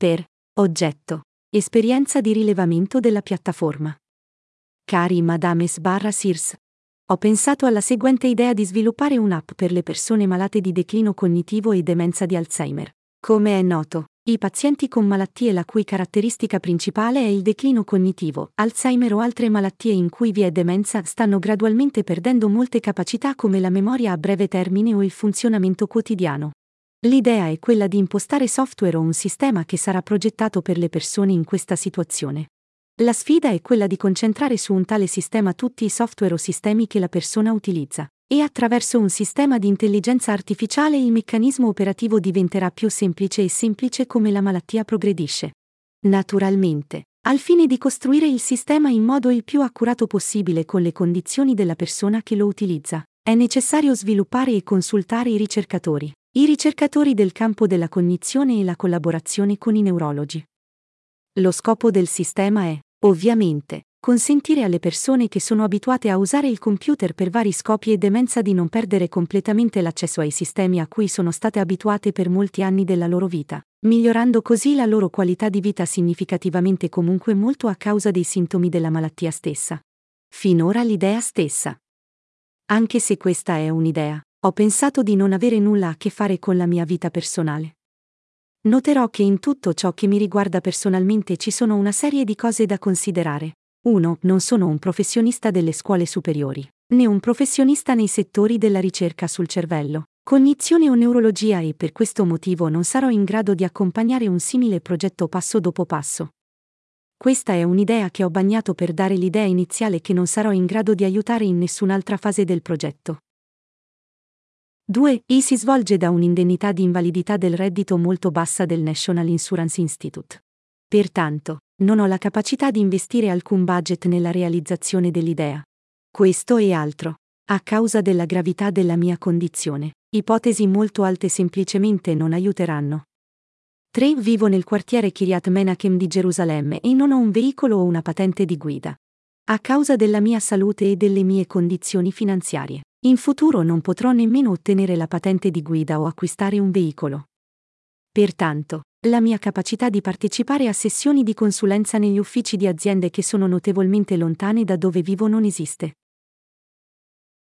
Per oggetto. Esperienza di rilevamento della piattaforma. Cari Madames barra Sears. Ho pensato alla seguente idea di sviluppare un'app per le persone malate di declino cognitivo e demenza di Alzheimer. Come è noto, i pazienti con malattie la cui caratteristica principale è il declino cognitivo, Alzheimer o altre malattie in cui vi è demenza stanno gradualmente perdendo molte capacità come la memoria a breve termine o il funzionamento quotidiano. L'idea è quella di impostare software o un sistema che sarà progettato per le persone in questa situazione. La sfida è quella di concentrare su un tale sistema tutti i software o sistemi che la persona utilizza. E attraverso un sistema di intelligenza artificiale il meccanismo operativo diventerà più semplice e semplice come la malattia progredisce. Naturalmente, al fine di costruire il sistema in modo il più accurato possibile con le condizioni della persona che lo utilizza, è necessario sviluppare e consultare i ricercatori, i ricercatori del campo della cognizione e la collaborazione con i neurologi. Lo scopo del sistema è, ovviamente, consentire alle persone che sono abituate a usare il computer per vari scopi e demenza di non perdere completamente l'accesso ai sistemi a cui sono state abituate per molti anni della loro vita, migliorando così la loro qualità di vita significativamente comunque molto a causa dei sintomi della malattia stessa. Finora l'idea stessa. Anche se questa è un'idea, ho pensato di non avere nulla a che fare con la mia vita personale. Noterò che in tutto ciò che mi riguarda personalmente ci sono una serie di cose da considerare. 1. Non sono un professionista delle scuole superiori, né un professionista nei settori della ricerca sul cervello, cognizione o neurologia e per questo motivo non sarò in grado di accompagnare un simile progetto passo dopo passo. Questa è un'idea che ho bagnato per dare l'idea iniziale che non sarò in grado di aiutare in nessun'altra fase del progetto. 2. I si svolge da un'indennità di invalidità del reddito molto bassa del National Insurance Institute. Pertanto, non ho la capacità di investire alcun budget nella realizzazione dell'idea. Questo e altro. A causa della gravità della mia condizione, ipotesi molto alte semplicemente non aiuteranno. 3. Vivo nel quartiere Kiryat Menachem di Gerusalemme e non ho un veicolo o una patente di guida. A causa della mia salute e delle mie condizioni finanziarie. In futuro non potrò nemmeno ottenere la patente di guida o acquistare un veicolo. Pertanto, la mia capacità di partecipare a sessioni di consulenza negli uffici di aziende che sono notevolmente lontane da dove vivo non esiste.